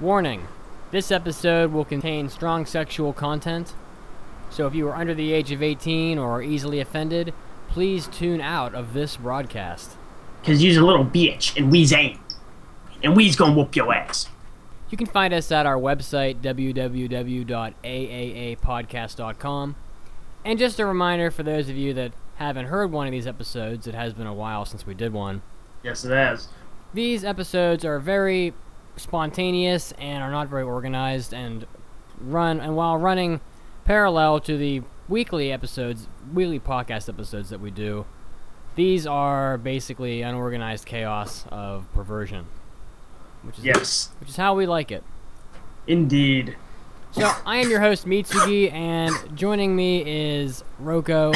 Warning this episode will contain strong sexual content, so if you are under the age of 18 or are easily offended, please tune out of this broadcast. Cause you's a little bitch and we's ain't. And we's gonna whoop your ass. You can find us at our website, www.aaapodcast.com. And just a reminder for those of you that haven't heard one of these episodes, it has been a while since we did one. Yes, it has. These episodes are very spontaneous and are not very organized and run and while running parallel to the weekly episodes, weekly podcast episodes that we do, these are basically unorganized chaos of perversion. Which is Yes. which is how we like it. Indeed. So I am your host Mitsugi, and joining me is Roko.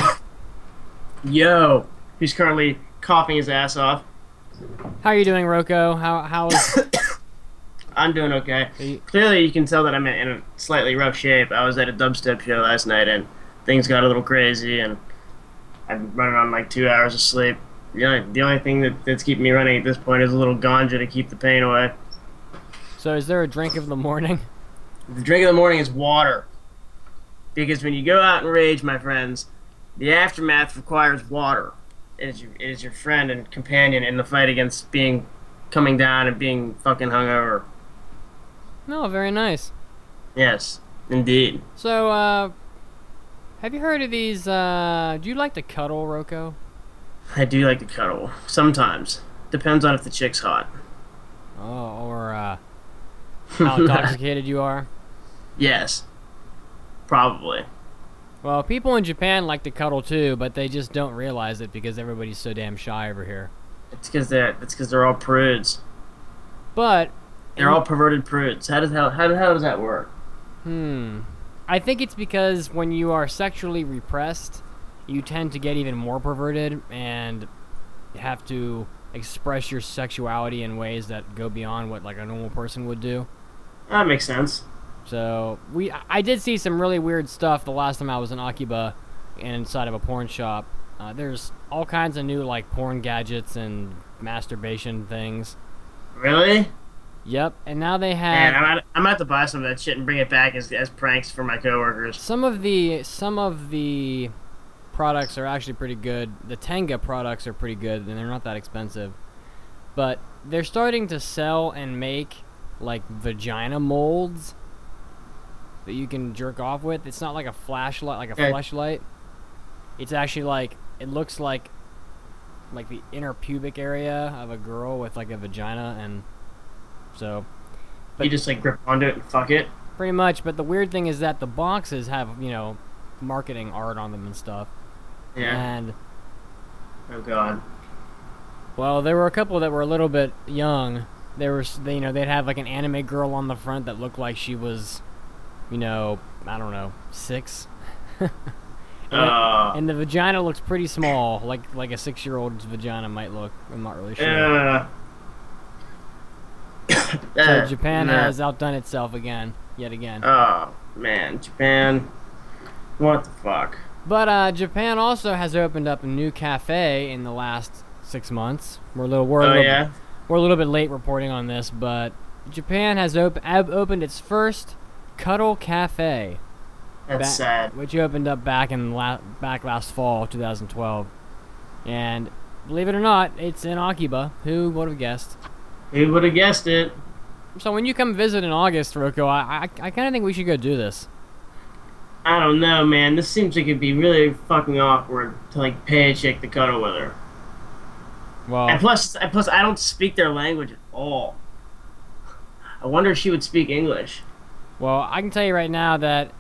Yo. Who's currently coughing his ass off. How are you doing, Roko? How how is I'm doing okay. you- Clearly, you can tell that I'm in a slightly rough shape. I was at a dubstep show last night and things got a little crazy, and I'm running on like two hours of sleep. The only, the only thing that, that's keeping me running at this point is a little ganja to keep the pain away. so? Is there a drink of the morning? The drink of the morning is water. Because when you go out and rage, my friends, the aftermath requires water. It is your, it is your friend and companion in the fight against being coming down and being fucking hungover. No, very nice. Yes, indeed. So, uh, have you heard of these? Uh, do you like to cuddle, Roko? I do like to cuddle. Sometimes. Depends on if the chick's hot. Oh, or uh, how intoxicated you are? yes. Probably. Well, people in Japan like to cuddle too, but they just don't realize it because everybody's so damn shy over here. It's because they're it's because they're all prudes. But They're all perverted prudes. How does how how, how does that work? Hmm. I think it's because when you are sexually repressed, you tend to get even more perverted and have to express your sexuality in ways that go beyond what like a normal person would do. That makes sense. So we, I- I did see some really weird stuff the last time I was in Akiba, inside of a porn shop. Uh, there's all kinds of new like porn gadgets and masturbation things. Really? Yep, and now they have. Man, I'm gonna, I'm gonna to buy some of that shit and bring it back as, as pranks for my coworkers. Some of the some of the products are actually pretty good. The Tenga products are pretty good, and they're not that expensive. But they're starting to sell and make like vagina molds that you can jerk off with. It's not like a flashlight, like a Okay. flashlight. It's actually like it looks like like the inner pubic area of a girl with like a vagina, and so you just like grip onto it and fuck it. Pretty much, but the weird thing is that the boxes have, you know, marketing art on them and stuff. Yeah. And, Oh god. well, there were a couple that were a little bit young. There was, they, you know, they'd have like an anime girl on the front that looked like she was, you know, I don't know, six. Uh, And the vagina looks pretty small, like like a six year old's vagina might look. I'm not really sure. uh, so Japan nah. has outdone itself again, yet again. Oh man, Japan. What the fuck? But uh, Japan also has opened up a new cafe in the last six months. We're a little, we're a Oh little, yeah. we're a little bit late reporting on this, but Japan has op- opened its first Cuddle Cafe, That's Ba- sad. which opened up back in la- back last fall, 2012. And believe it or not, it's in Akiba. Who would have guessed? Who would have guessed it? So when you come visit in August, Roko, I I, I kind of think we should go do this. I don't know, man. This seems like it'd be really fucking awkward to like pay a chick to cuddle with her. Well, And plus, and plus, I don't speak their language at all. I wonder if she would speak English. Well, I can tell you right now that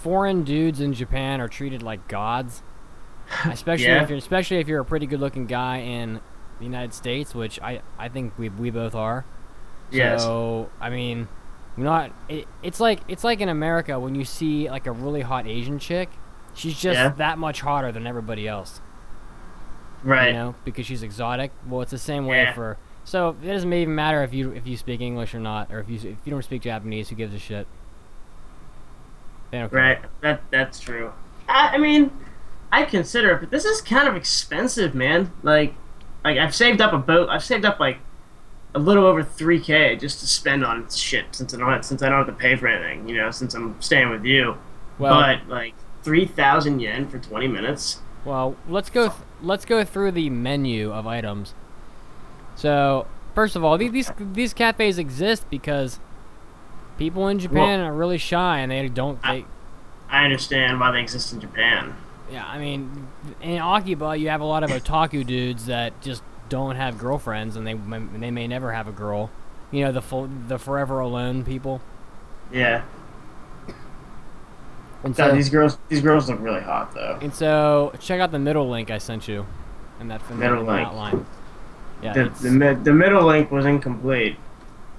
foreign dudes in Japan are treated like gods. Especially Yeah. if you're especially if you're a pretty good looking guy in the United States, which I, I think we we both are. Yes. So I mean, not it, it's like it's like in America when you see like a really hot Asian chick, she's just Yeah. that much hotter than everybody else. Right. You know, because she's exotic. Well, it's the same way Yeah. for. So it doesn't even matter if you if you speak English or not, or if you if you don't speak Japanese, who gives a shit? They don't care. Right. That that's true. I, I mean, I consider it, but this is kind of expensive, man. Like, like I've saved up a boat. I've saved up like a little over three k just to spend on shit since I don't have, since I don't have to pay for anything. You know, since I'm staying with you. Well, but like three thousand yen for twenty minutes. well, let's go. Th- let's go through the menu of items. So, first of all, these these, these cafes exist because people in Japan are really shy and they don't. I- I understand why they exist in Japan. yeah, I mean, in Akiba, you have a lot of otaku dudes that just don't have girlfriends and they they may never have a girl. You know, the full, the forever alone people. Yeah. And God, so, these girls these girls look really hot though. and so, check out the middle link I sent you, and that the- Middle in link. outline. Yeah, The, the, mid, the middle link was incomplete.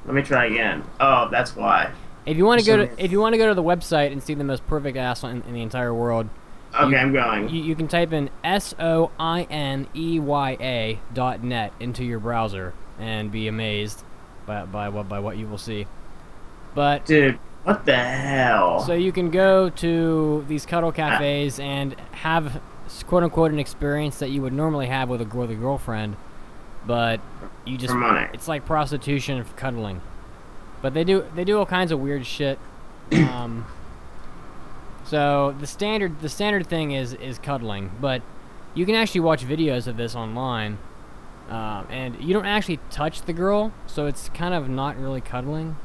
Let me try again. Oh, that's why. If you want to go to if you want to go to the website and see the most perfect ass in, in the entire world, Okay, You- I'm going. you, you can type in s o i n e y a dot net into your browser and be amazed by by what by what you will see. But Dude, what the hell? so you can go to these cuddle cafes and have quote unquote an experience that you would normally have with a with a girlfriend, but you just it's like prostitution for cuddling. But they do they do all kinds of weird shit. Um, so the standard the standard thing is is cuddling, but you can actually watch videos of this online, um, and you don't actually touch the girl, so it's kind of not really cuddling.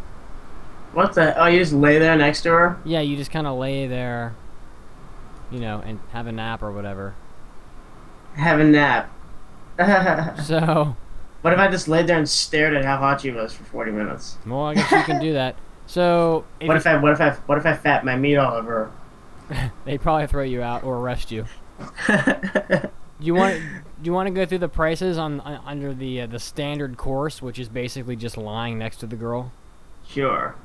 What the? Oh, you just lay there next to her? Yeah, you just kind of lay there, you know, and have a nap or whatever. Have a nap. So. What if I just laid there and stared at how hot she was for 40 minutes? well, I guess you can do that. So, What if I what if I what if I fat my meat all over they'd probably throw you out or arrest you. Do you want do you want to go through the prices on, on under the uh, the standard course, which is basically just lying next to the girl? sure.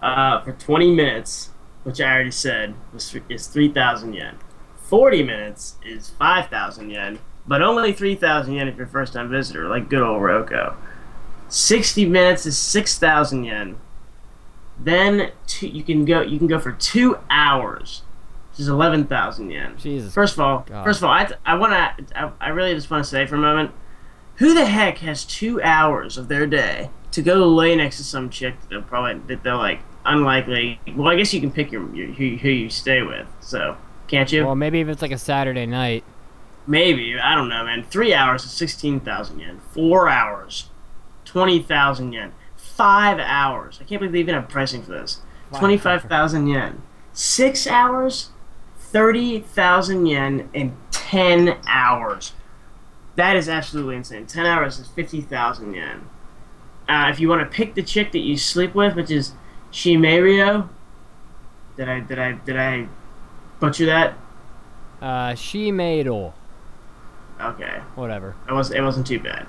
Uh, for 20 minutes, which I already said was is 3,000 yen. 40 minutes is 5,000 yen, but only 3,000 yen if you're a first time visitor, like good old Roko. 60 minutes is 6,000 yen. Then two, you can go you can go for 2 hours, which is 11,000 yen. Jesus. First of all, God. first of all, I, I want to I, I really just want to say for a moment, who the heck has 2 hours of their day to go lay next to some chick that they'll probably that they're like unlikely. Well, I guess you can pick your, your who, who you stay with. So, can't you? Well, maybe if it's like a Saturday night. Maybe I don't know, man. Three hours is sixteen thousand yen. Four hours, twenty thousand yen. Five hours. I can't believe they even have pricing for this. Five Twenty-five thousand yen. Six hours, thirty thousand yen in ten hours. That is absolutely insane. Ten hours is fifty thousand yen. Uh, if you want to pick the chick that you sleep with, which is Shimerio, did I did I did I butcher that? Uh, all. Okay. Whatever. It was it wasn't too bad.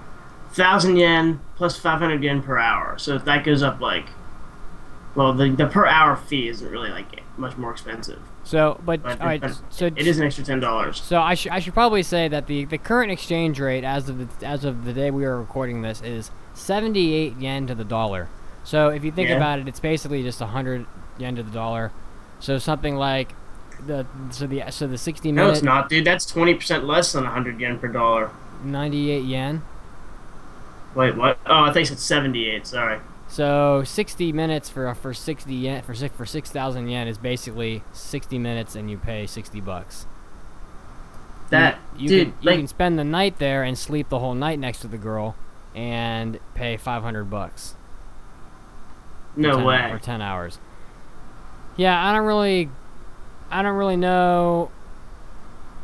Thousand yen plus five hundred yen per hour, so that goes up like. Well, the the per hour fee isn't really like much more expensive. So, but But, all right. but So it is an extra ten dollars. So I should I should probably say that the, the current exchange rate as of the as of the day we are recording this is 78 yen to the dollar. So if you think Yeah. about it, it's basically just 100 yen to the dollar. So something like the so the so the 60 No, it's not, dude. That's twenty percent less than hundred yen per dollar. 98 yen. Wait, what? Oh, I think it's seventy-eight. Sorry. So 60 minutes for for 60 yen for six for 6,000 yen is basically 60 minutes and you pay 60 bucks. That you, dude, can, you like can spend the night there and sleep the whole night next to the girl and pay 500 bucks. no 10 way. for 10 hours. Yeah, I don't really I don't really know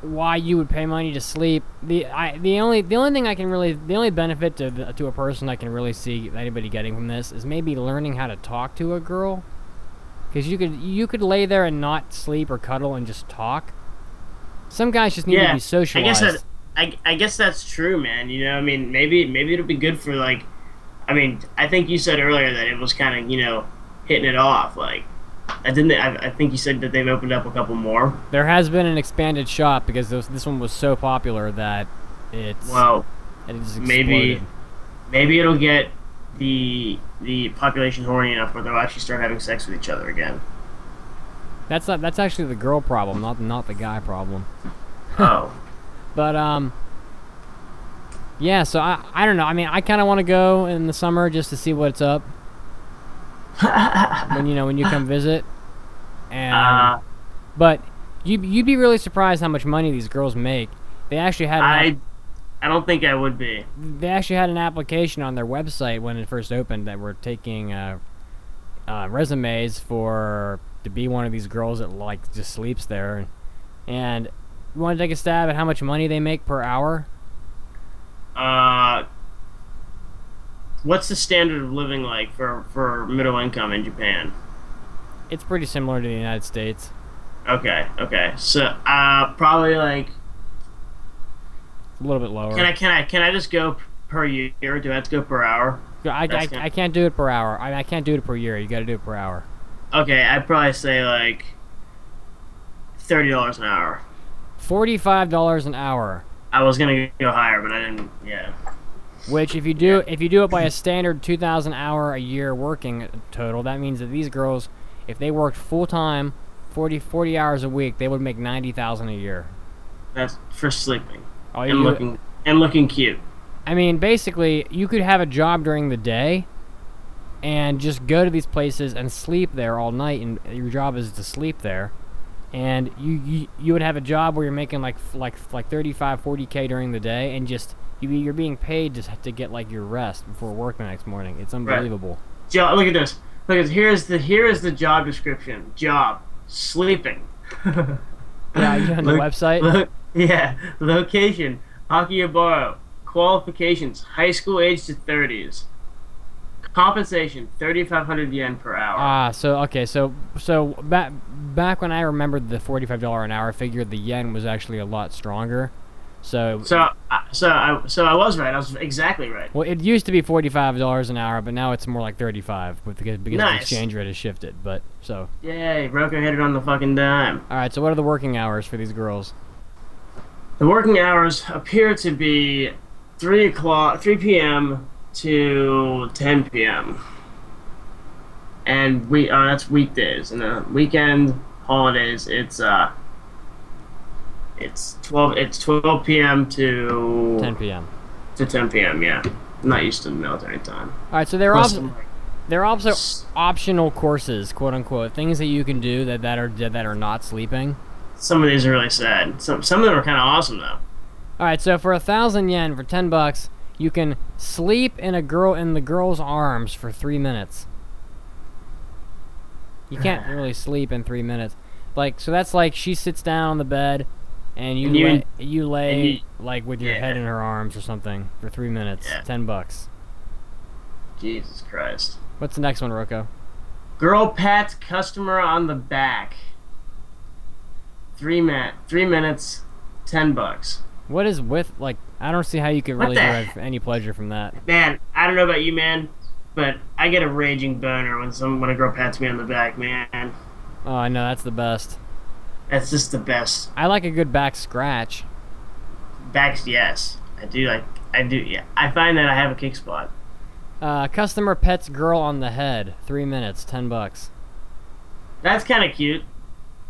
why you would pay money to sleep. The I the only the only thing I can really the only benefit to the, to a person I can really see anybody getting from this is maybe learning how to talk to a girl. Cuz you could you could lay there and not sleep or cuddle and just talk. Some guys just need to Yeah, be I guess that I, I guess that's true, man. You know, I mean, maybe maybe it'll be good for like, I mean, I think you said earlier that it was kind of you know hitting it off. Like, I didn't. I, I think you said that they've opened up a couple more. there has been an expanded shop because this, this one was so popular that it's Well, it maybe- maybe it'll get the the population horny enough where they'll actually start having sex with each other again. That's not, that's actually the girl problem, not not the guy problem. Oh, But um, yeah, so I I don't know. I mean, I kind of want to go in the summer just to see what's up when you know when you come visit. And Uh, but you you'd be really surprised how much money these girls make. They actually had an I, I don't think I would be. they actually had an application on their website when it first opened that were taking uh, uh, resumes for to be one of these girls that like just sleeps there. And you want to take a stab at how much money they make per hour? Uh, what's the standard of living like for for middle income in Japan? It's pretty similar to the United States. Okay, okay. So, uh, probably like, A little bit lower. can I can I can I just go per year? Do I have to go per hour? I, I, kinda- I can't do it per hour. I, I can't do it per year. You got to do it per hour. Okay, I'd probably say like thirty dollars an hour. Forty-five dollars an hour. I was gonna go higher, but I didn't. Yeah. Which, if you do, if you do it by a standard two thousand hour a year working total, that means that these girls, if they worked full time, 40, 40 hours a week, they would make ninety thousand a year. That's for sleeping All and you, looking and looking cute. I mean, basically, you could have a job during the day, and just go to these places and sleep there all night, and your job is to sleep there, and you you, you would have a job where you're making like like like 35, 40 k during the day, and just you you're being paid to to get like your rest before work the next morning. It's unbelievable. Job. Look at this. Look at here's the here is the job description. Job sleeping. Yeah, you on the Look- website. Look, yeah. Location Akihabara. Qualifications high school age to 30s. Compensation 3,500 yen per hour. Ah, so okay, so so back back when I remembered the forty-five dollar an hour figure, the yen was actually a lot stronger. So so uh, so I so I was right. I was exactly right. Well, it used to be forty-five dollars an hour, but now it's more like thirty-five with because because the exchange rate has shifted. But so, Yay, Roko hit it on the fucking dime. all right. So, what are the working hours for these girls? The working hours appear to be 3 o'clock, 3 p.m. to 10 p.m. And we uh, that's weekdays, and the weekend holidays it's uh it's 12 it's 12 p.m. to Ten p.m. to 10 p.m. Yeah, I'm not used to the military time. All right. So there are Plus, also there are also optional courses, quote unquote, things that you can do that that are that are not sleeping. some of these are really sad. Some some of them are kind of awesome though. All right. So for a thousand yen, for ten bucks, you can sleep in a girl in the girl's arms for three minutes. You can't really sleep in three minutes. Like so, that's like she sits down on the bed, and you And you- lay, you lay you- like with your head in her arms or something for three minutes. Yeah. Ten bucks. Jesus Christ. What's the next one, Roko? Girl pats customer on the back. Three minute, three minutes, ten bucks. What is with like? I don't see how you could really derive any pleasure from that. Man, I don't know about you, man, but I get a raging boner when some when a girl pats me on the back, man. Oh, I know that's the best. That's just the best. I like a good back scratch. Backs, yes, I do like. I do, yeah. I find that I have a kick spot. Uh, customer pets girl on the head. Three minutes, ten bucks. That's kind of cute.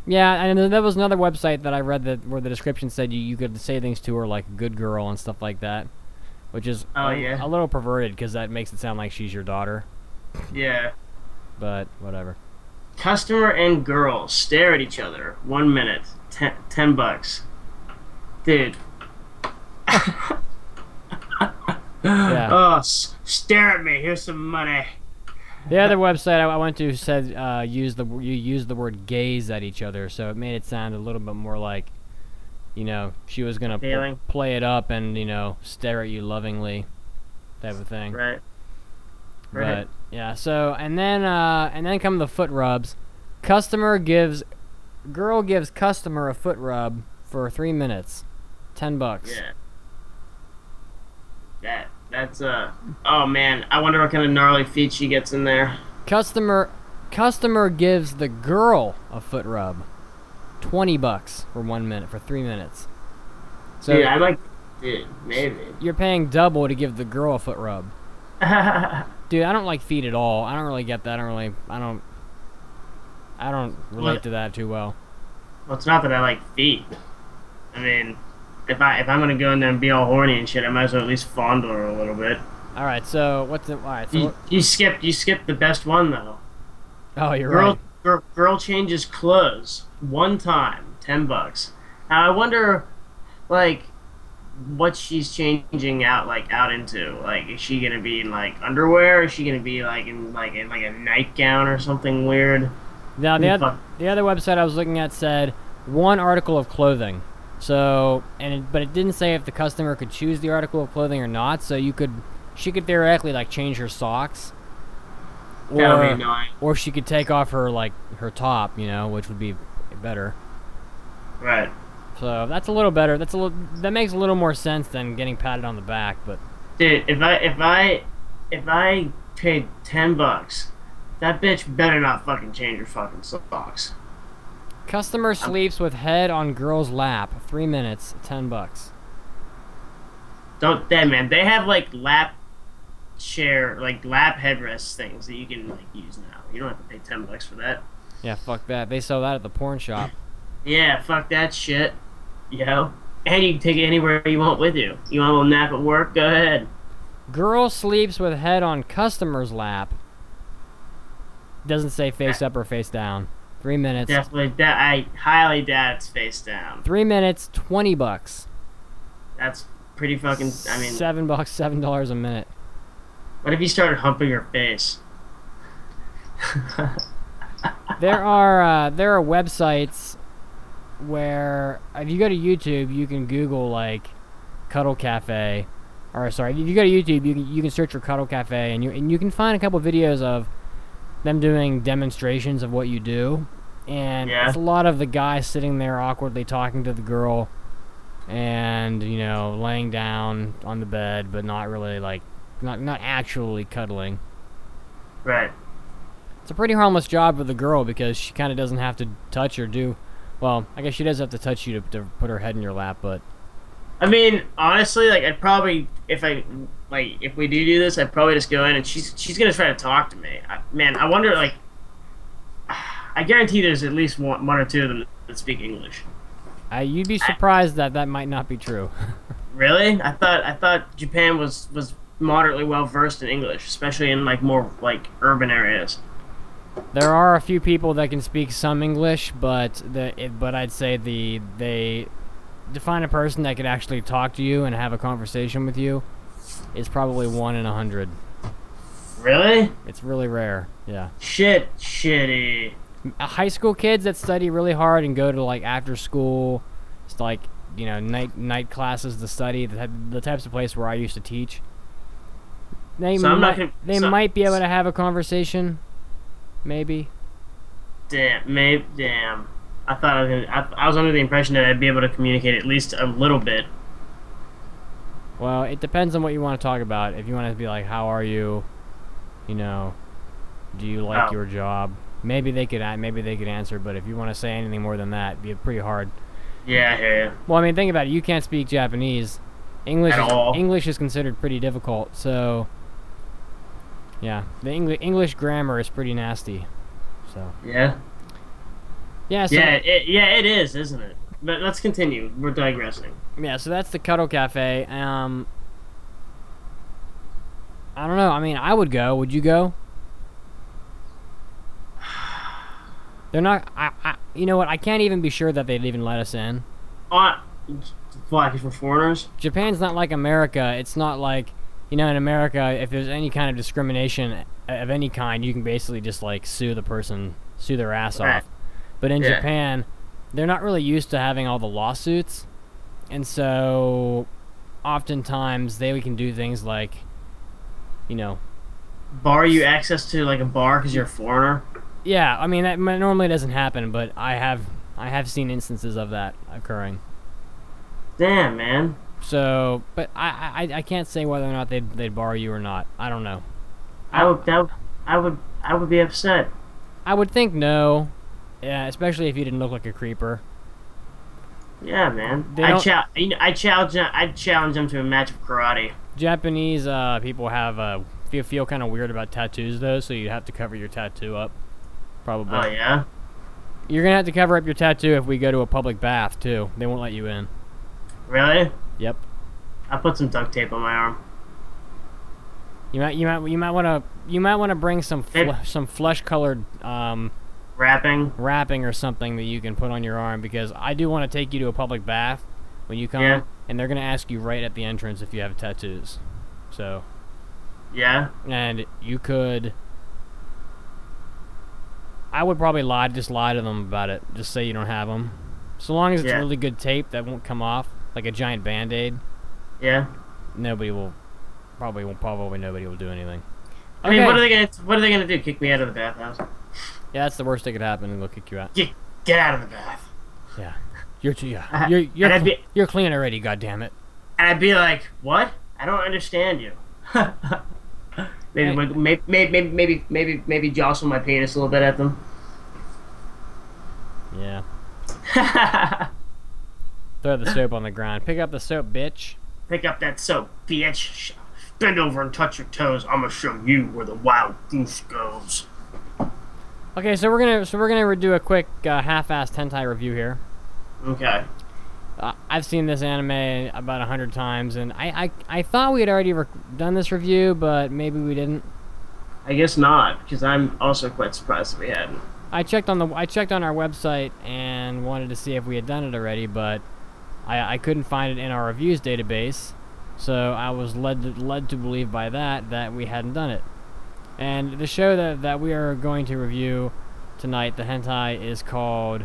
Yeah, and there was another website that I read that where the description said you, you could say things to her like "good girl" and stuff like that, which is Oh, a, yeah. a little perverted because that makes it sound like she's your daughter. Yeah. But whatever. Customer and girl stare at each other. One minute, ten, ten bucks. Dude. Yeah. Oh, s- stare at me. Here's some money. The other website I, went to said uh, use the you use the word gaze at each other, so it made it sound a little bit more like, you know, she was gonna pl- play it up and you know stare at you lovingly, type of thing. Right. Right. But yeah, so and then uh, and then come the foot rubs. Customer gives, girl gives customer a foot rub for three minutes, ten bucks. Yeah. That that's uh oh man, I wonder what kind of gnarly feet she gets in there. Customer, customer gives the girl a foot rub, twenty bucks for one minute for three minutes. So dude, I like dude, maybe. you're paying double to give the girl a foot rub. Dude, I don't like feet at all. I don't really get that. I don't really. I don't. I don't relate What? to that too well. well, it's not that I like feet. I mean, if I if I'm gonna go in there and be all horny and shit, I might as well at least fondle her a little bit. All right, so what's the all right? So You, you skipped you skipped the best one though. oh, you're Girl, right. girl, girl changes clothes one time, ten bucks. Now I wonder, like, what she's changing out like out into. Like, is she gonna be in like underwear? Is she gonna be like in like in like a nightgown or something weird? Now the other the other website I was looking at said one article of clothing. So and it, but it didn't say if the customer could choose the article of clothing or not. So you could she could theoretically like change her socks. That would Or, be annoying. or she could take off her like her top, you know, which would be better. Right. So that's a little better. That's a little that makes a little more sense than getting patted on the back. But Dude, if I if I if I paid ten bucks, that bitch better not fucking change her fucking socks. customer sleeps with head on girl's lap, three minutes, ten bucks. Don't that man? They have like lap chair, like lap headrest things that you can like use now. You don't have to pay ten bucks for that. Yeah, fuck that. They sell that at the porn shop. Yeah, fuck that shit. Yo. And you can take it anywhere you want with you. You want a little nap at work? Go ahead. Girl sleeps with head on customer's lap. Doesn't say face up or face down. Three minutes. Definitely, that I highly doubt it's face down. Three minutes, twenty bucks. That's pretty fucking. I mean, seven bucks, seven dollars a minute. what if you started humping her face? There are uh, there are websites where if you go to YouTube, you can Google like Cuddle Cafe, or sorry, if you go to YouTube, you can you can search for Cuddle Cafe, and you and you can find a couple videos of them doing demonstrations of what you do, and Yeah. it's a lot of the guy sitting there awkwardly talking to the girl, and you know laying down on the bed, but not really like not not actually cuddling. right. It's a pretty harmless job for the girl because she kind of doesn't have to touch or do. Well, I guess she does have to touch you to, to put her head in your lap, but I mean, honestly, like I'd probably if I like if we do do this, I'd probably just go in and she's she's gonna try to talk to me. I, man, I wonder like. I guarantee there's at least one, one or two of them that speak English. uh, you'd be surprised that that might not be true. Really? I thought I thought Japan was was moderately well versed in English, especially in like more like urban areas. There are a few people that can speak some English, but the it, but I'd say the they to find a person that could actually talk to you and have a conversation with you is probably one in a hundred. Really? It's really rare. Yeah. Shit, shitty. uh, high school kids that study really hard and go to like after school, it's like you know night night classes to study the, the types of place where I used to teach. They So I'm not might gonna- they so- might be able to have a conversation, maybe. Damn, maybe damn. I thought I was gonna, I, I was under the impression that I'd be able to communicate at least a little bit. Well, it depends on what you want to talk about. If you want to be like, "How are you?" You know, do you like Oh. your job? Maybe they could maybe they could answer, but if you want to say anything more than that, it'd be pretty hard. Yeah, I hear you. Well, I mean, think about it. You can't speak Japanese. English At is, all. English is considered pretty difficult. So, yeah, the English English grammar is pretty nasty. So, Yeah. yeah, so, yeah, it, yeah, it is, isn't it? But let's continue. We're digressing. yeah, so that's the Cuddle Cafe. Um, I don't know. I mean, I would go. Would you go? They're not. I, I. You know what? I can't even be sure that they'd even let us in. On why? we're foreigners. Japan's not like America. It's not like, you know, in America, if there's any kind of discrimination of any kind, you can basically just like sue the person, sue their ass off. But in Yeah. Japan, they're not really used to having all the lawsuits, and so oftentimes they can do things like, you know, Bar you access to like a bar because you're a foreigner. yeah. I mean, that normally doesn't happen, but I have I have seen instances of that occurring. Damn, man. So, but I I, I can't say whether or not they'd they'd bar you or not. I don't know. I would. That, I would. I would be upset. I would think no. Yeah, especially if you didn't look like a creeper. Yeah, man. I don't- chal- you know, I challenge. I challenge them to a match of karate. Japanese uh, people have uh, feel feel kind of weird about tattoos though, so you have to cover your tattoo up. Probably. Oh yeah. You're gonna have to cover up your tattoo if we go to a public bath too. They won't let you in. Really? Yep. I put some duct tape on my arm. You might you might you might want to you might want to bring some fl- some flesh colored um, Wrapping. wrapping or something that you can put on your arm because I do want to take you to a public bath when you come, Yeah. and they're gonna ask you right at the entrance if you have tattoos. So Yeah. and you could. I would probably lie, just lie to them about it. Just say you don't have them, so long as it's Yeah. really good tape that won't come off, like a giant band aid. Yeah. Nobody will, probably won't, probably nobody will do anything. I mean, what are they gonna What are they gonna do? Kick me out of the bathhouse? Yeah, that's the worst that could happen, they'll kick you out. Get Get out of the bath. Yeah, you're too, yeah, Uh, you're you're and I'd cl- be- you're clean already. God damn it. And I'd be like, "What? I don't understand you." maybe, Hey. maybe, maybe, maybe, maybe, maybe jostle my penis a little bit at them. Yeah. Throw the soap on the ground. Pick up the soap, bitch. Pick up that soap, bitch. Bend over and touch your toes. I'm gonna show you where the wild goose goes. Okay, so we're gonna so we're gonna do a quick uh, half-assed hentai review here. Okay. Uh, I've seen this anime about a hundred times, and I, I, I thought we had already done this review, but maybe we didn't. I guess not, because I'm also quite surprised that we hadn't. I checked on the I checked on our website and wanted to see if we had done it already, but I, I couldn't find it in our reviews database, so I was led to, led to believe by that that we hadn't done it. And the show that, that we are going to review tonight, the hentai, is called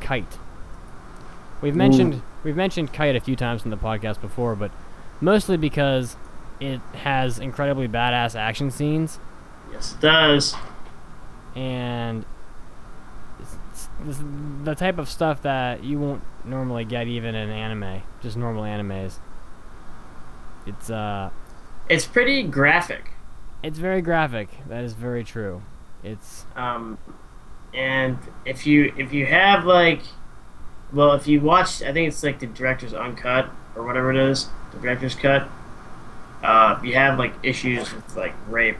Kite. We've mentioned we've mentioned Kite a few times in the podcast before, but mostly because it has incredibly badass action scenes Yes, it does. and it's the type of stuff that you won't normally get even in anime, just normal animes. It's uh, It's pretty graphic. it's very graphic. That is very true. It's Um, and if you if you have like, well, if you watch, I think it's like the director's uncut or whatever it is, the director's cut. Uh, you have like issues with like rape.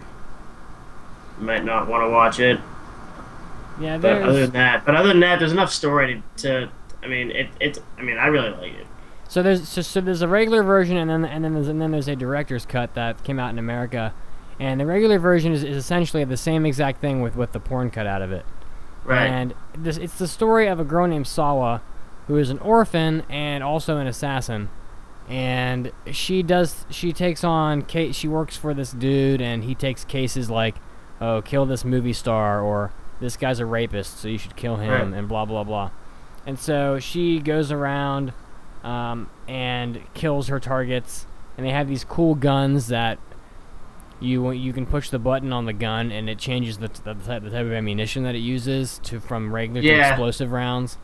You might not want to watch it. Yeah, But other than that, but other than that, there's enough story to. to I mean, it. It. I mean, I really like it. so there's so, so there's a regular version and then and then there's and then there's a director's cut that came out in America, and the regular version is, is essentially the same exact thing with with the porn cut out of it. Right. And this, it's the story of a girl named Sawa, who is an orphan and also an assassin. And she does, she takes on, ca- she works for this dude, and he takes cases like, oh, kill this movie star, or this guy's a rapist, so you should kill him, Right. and blah blah blah. And so she goes around um, and kills her targets, and they have these cool guns that you you can push the button on the gun and it changes the, the, type, the type of ammunition that it uses to from regular to explosive rounds.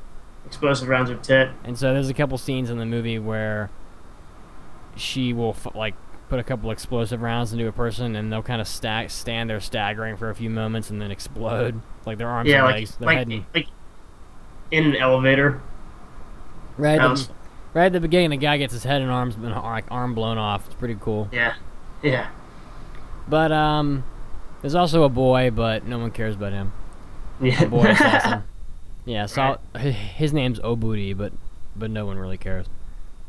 Explosive rounds of tit. And so there's a couple scenes in the movie where she will f- like put a couple explosive rounds into a person and they'll kind of sta- stand there staggering for a few moments and then explode like their arms Yeah, and like legs, their like, head and like in an elevator. right That at, the, right at the beginning the guy gets his head and arms and like arm blown off. It's pretty cool. yeah. Yeah. But um there's also a boy but no one cares about him. Yeah. boy assassin. Yeah, so his name's Oburi, but but no one really cares.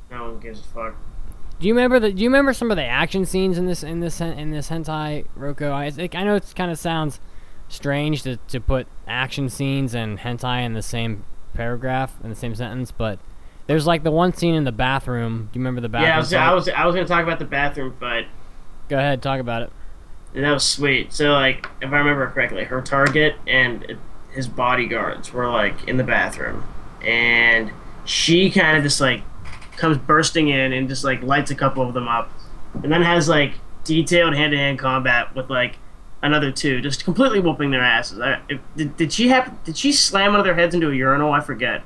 no one gives a fuck. Do you remember the? Do you remember some of the action scenes in this in this in this hentai Roko? I I know it kind of sounds strange to to put action scenes and hentai in the same paragraph in the same sentence, but there's like the one scene in the bathroom. Do you remember the bathroom? Yeah, I was. I was I was gonna talk about the bathroom but Go ahead, talk about it. and that was sweet. So like, if I remember correctly, her target and his bodyguards were like in the bathroom, and she kind of just like comes bursting in and just like lights a couple of them up, and then has like detailed hand-to-hand combat with like another two, just completely whooping their asses. I, if, did, did she have? Did she slam one of their heads into a urinal? I forget.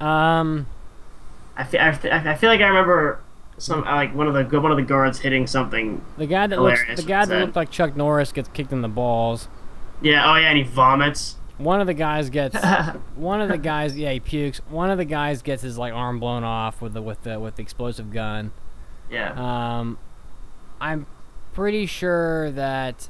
Um, I feel, I feel, I feel like I remember some like one of the one of the guards hitting something. the guy that looks the guy that that? looked like Chuck Norris gets kicked in the balls. Yeah. Oh yeah, and he vomits. One of the guys gets one of the guys yeah he pukes. One of the guys gets his like arm blown off with the with the with the explosive gun. yeah. Um, I'm pretty sure that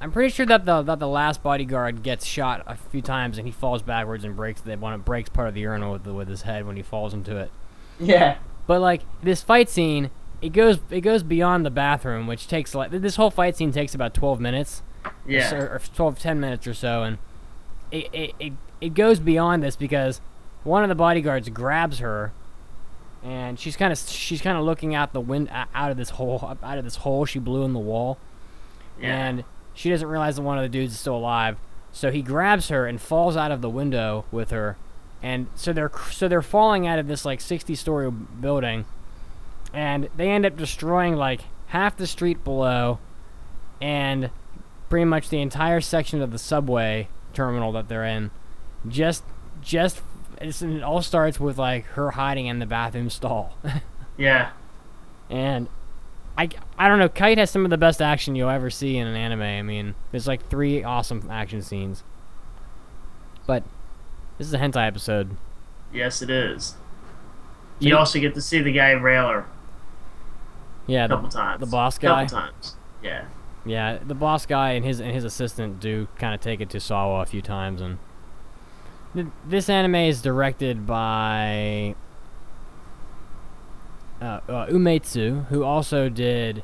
I'm pretty sure that the that the last bodyguard gets shot a few times and he falls backwards and breaks the one breaks part of the urinal with, the, with his head when he falls into it. Yeah. But like this fight scene, it goes it goes beyond the bathroom, which takes like this whole fight scene takes about 12 minutes. Yeah. or, or 12 10 minutes or so and it, it, it, it goes beyond this because one of the bodyguards grabs her and she's kind of she's kind of looking out the wind out of this hole out of this hole she blew in the wall Yeah. and she doesn't realize that one of the dudes is still alive so he grabs her and falls out of the window with her and so they're so they're falling out of this like 60 story building and they end up destroying like half the street below and pretty much the entire section of the subway terminal that they're in just just it's, and it all starts with like her hiding in the bathroom stall yeah. and I, I don't know kite has some of the best action you'll ever see in an anime i mean there's like three awesome action scenes but this is a hentai episode Yes, it is. So You you- also get to see the guy railer yeah a the, couple times. the boss guy couple times. Yeah. Yeah, the boss guy and his and his assistant do kind of take it to Sawa a few times, and th- this anime is directed by uh, uh, Umetsu, who also did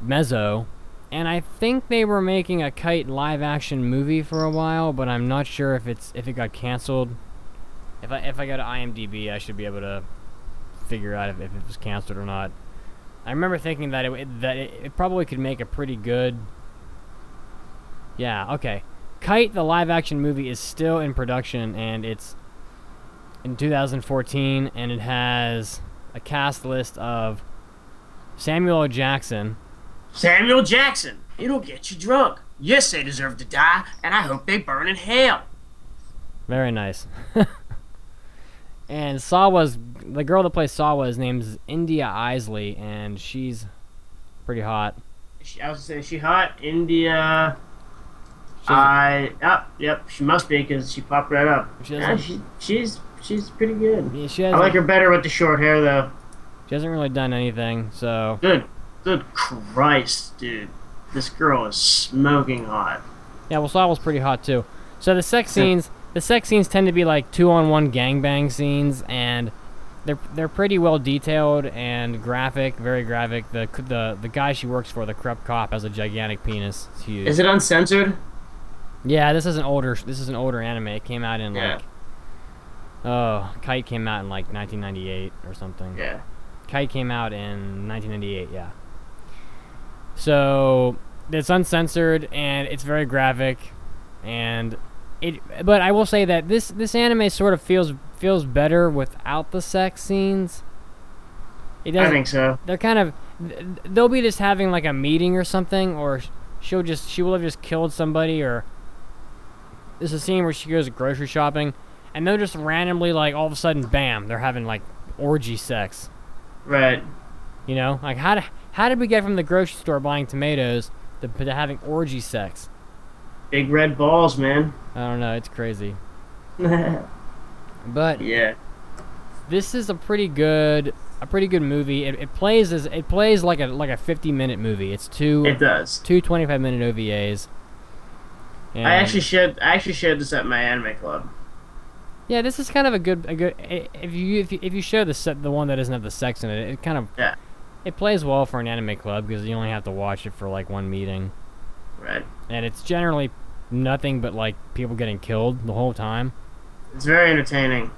Mezzo, and I think they were making a kite live action movie for a while, but I'm not sure if it's if it got canceled. If I if I go to IMDb, I should be able to figure out if, if it was canceled or not. I remember thinking that it that it, it probably could make a pretty good. Yeah. Okay. Kite, the live action movie, is still in production, and it's in 2014, and it has a cast list of Samuel. Jackson, Samuel Jackson. It'll get you drunk. Yes, they deserve to die, and I hope they burn in hell. very nice, and Sawa's the girl that plays Sawa is named India Eisley, and she's pretty hot. She, I was gonna say, she hot? India. She I. Oh, yep, she must be because she popped right up. She Yeah, she, she's she's pretty good. yeah, she I like her better with the short hair though. she hasn't really done anything, so Good, good Christ, dude. This girl is smoking hot. Yeah, well, Sawa's pretty hot too. So the sex scenes, the sex scenes tend to be like two-on-one gangbang scenes, and they're they're pretty well detailed and graphic, very graphic. The the the guy she works for, the corrupt cop, has a gigantic penis. It's huge. Is it uncensored? yeah, this is an older this is an older anime. It came out in Yeah. like oh, Kite came out in like 1998 or something. Yeah. Kite came out in 1998, yeah. So it's uncensored and it's very graphic, and it. But I will say that this this anime sort of feels feels better without the sex scenes. It I doesn't. think so. They're kind of. They'll be just having like a meeting or something, or she'll just she will have just killed somebody, or there's a scene where she goes grocery shopping, and they'll just randomly like all of a sudden, bam, they're having like orgy sex. Right. You know, like how did how did we get from the grocery store buying tomatoes to, to having orgy sex? Big red balls, man. I don't know. It's crazy. But yeah. This is a pretty good a pretty good movie. It, it plays as it plays like a like a 50 minute movie. It's two It does. two 25 minute OVAs. And I actually shared. I actually shared this at my anime club. yeah, this is kind of a good a good if you if you, if you show the set the one that doesn't have the sex in it, it kind of Yeah. it plays well for an anime club because you only have to watch it for like one meeting. Right. and it's generally nothing but like people getting killed the whole time. It's very entertaining.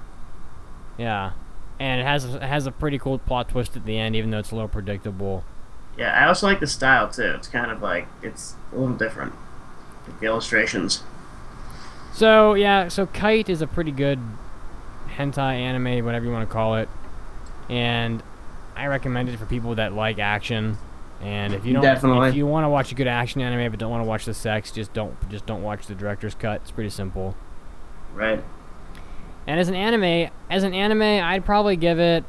Yeah, and it has it has a pretty cool plot twist at the end, even though it's a little predictable. Yeah. I also like the style too. It's kind of like it's a little different. Like the illustrations. So yeah, so Kite is a pretty good hentai anime, whatever you want to call it, and I recommend it for people that like action. And if you don't, Definitely. if you want to watch a good action anime but don't want to watch the sex, just don't just don't watch the director's cut. It's pretty simple. Right. And as an anime, as an anime, I'd probably give it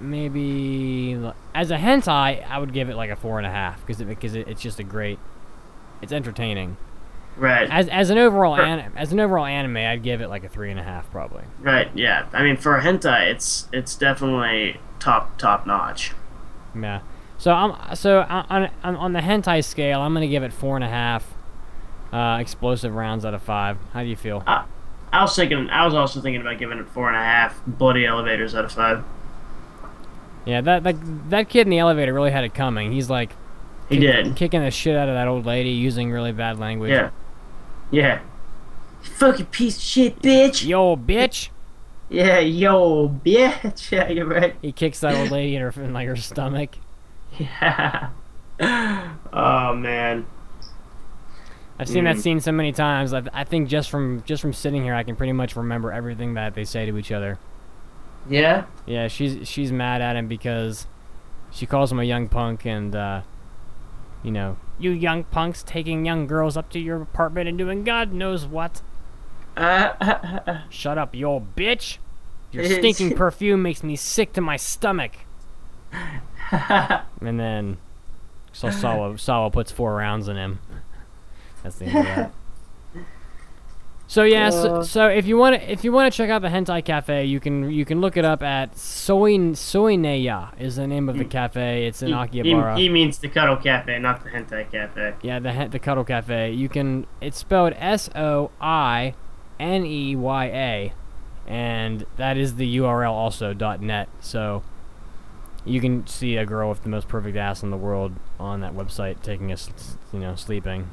maybe as a hentai, I would give it like a four and a half because it, because it, it's just a great, it's entertaining. Right. As as an overall an, as an overall anime, I'd give it like a three and a half probably. Right. Yeah. I mean, for a hentai, it's it's definitely top top notch. Yeah. So I'm so on on, on the hentai scale, I'm gonna give it four and a half. Uh, explosive rounds out of five. How do you feel? I was thinking. I was also thinking about giving it four and a half bloody elevators out of five. Yeah, that that that kid in the elevator really had it coming. He's like He kick- did. kicking the shit out of that old lady, using really bad language. Yeah. Yeah. Fucking piece of shit, bitch. Yo, bitch! Yeah, yo, bitch. Yeah, you're right. He kicks that old lady in her in like her stomach. Yeah. oh man. I've seen that Mm. scene so many times. I, I think just from just from sitting here, I can pretty much remember everything that they say to each other. Yeah. Yeah, she's she's mad at him because she calls him a young punk, and uh, you know, you young punks taking young girls up to your apartment and doing God knows what. Uh, Shut up, you old bitch! Your stinking perfume makes me sick to my stomach. And then, so Sawa Sawa puts four rounds in him. That's the end of that. So yeah, so, Uh. so if you want to if you want to check out the hentai cafe, you can you can look it up at Soy Soineya is the name of the cafe. It's in he, Akihabara. he, he means the Cuddle Cafe, not the Hentai Cafe. Yeah, the the Cuddle Cafe. You can. It's spelled S O I N E Y A, and that is the URL also dot .net. So you can see a girl with the most perfect ass in the world on that website taking a, s- you know, sleeping.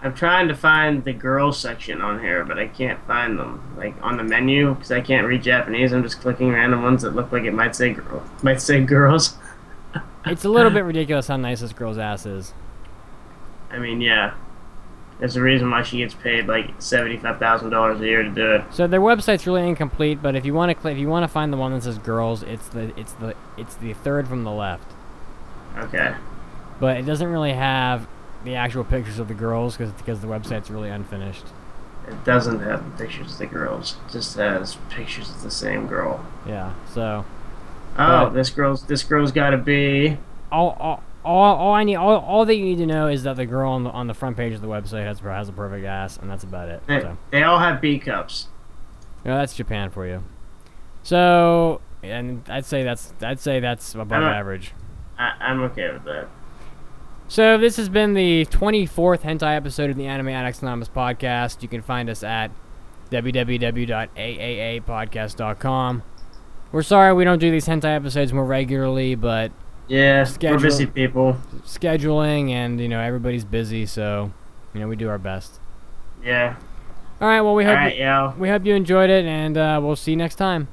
I'm trying to find the girls section on here, but I can't find them. Like on the menu, because I can't read Japanese. I'm just clicking random ones that look like it might say girl, might say girls. It's a little bit ridiculous how nice this girl's ass is. I mean, yeah. There's the reason why she gets paid like seventy-five thousand dollars a year to do it. So their website's really incomplete, but if you want to cl- if you want to find the one that says girls, it's the it's the it's the third from the left. Okay. But it doesn't really have the actual pictures of the girls because because the website's really unfinished. It doesn't have the pictures of the girls. It just has pictures of the same girl. Yeah. So Oh, But- this girl's this girl's got to be. all, all, all, all I need, all, all that you need to know is that the girl on the on the front page of the website has has a perfect ass, and that's about it. They, So, they all have B cups. yeah, that's Japan for you. So, and I'd say that's I'd say that's above Uh, average. I, I'm okay with that. So this has been the 24th hentai episode of the Anime Addicts Anonymous podcast. You can find us at www.aaapodcast.com. We're sorry we don't do these hentai episodes more regularly, but Yeah, Schedule- we're busy people. scheduling and you know everybody's busy, so you know we do our best. Yeah. All right, well we All hope right, yo. we hope you enjoyed it, and uh, we'll see you next time.